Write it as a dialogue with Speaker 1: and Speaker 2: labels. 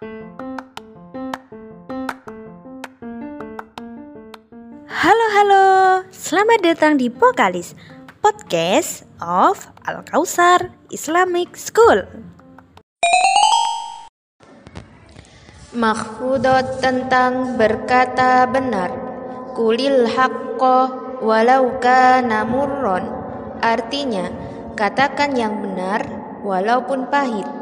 Speaker 1: Halo halo, selamat datang di Pokalis Podcast of Al Kausar Islamic School.
Speaker 2: Mahfudot tentang berkata benar. Kulil haqqo walau kana murron. Artinya, katakan yang benar walaupun pahit.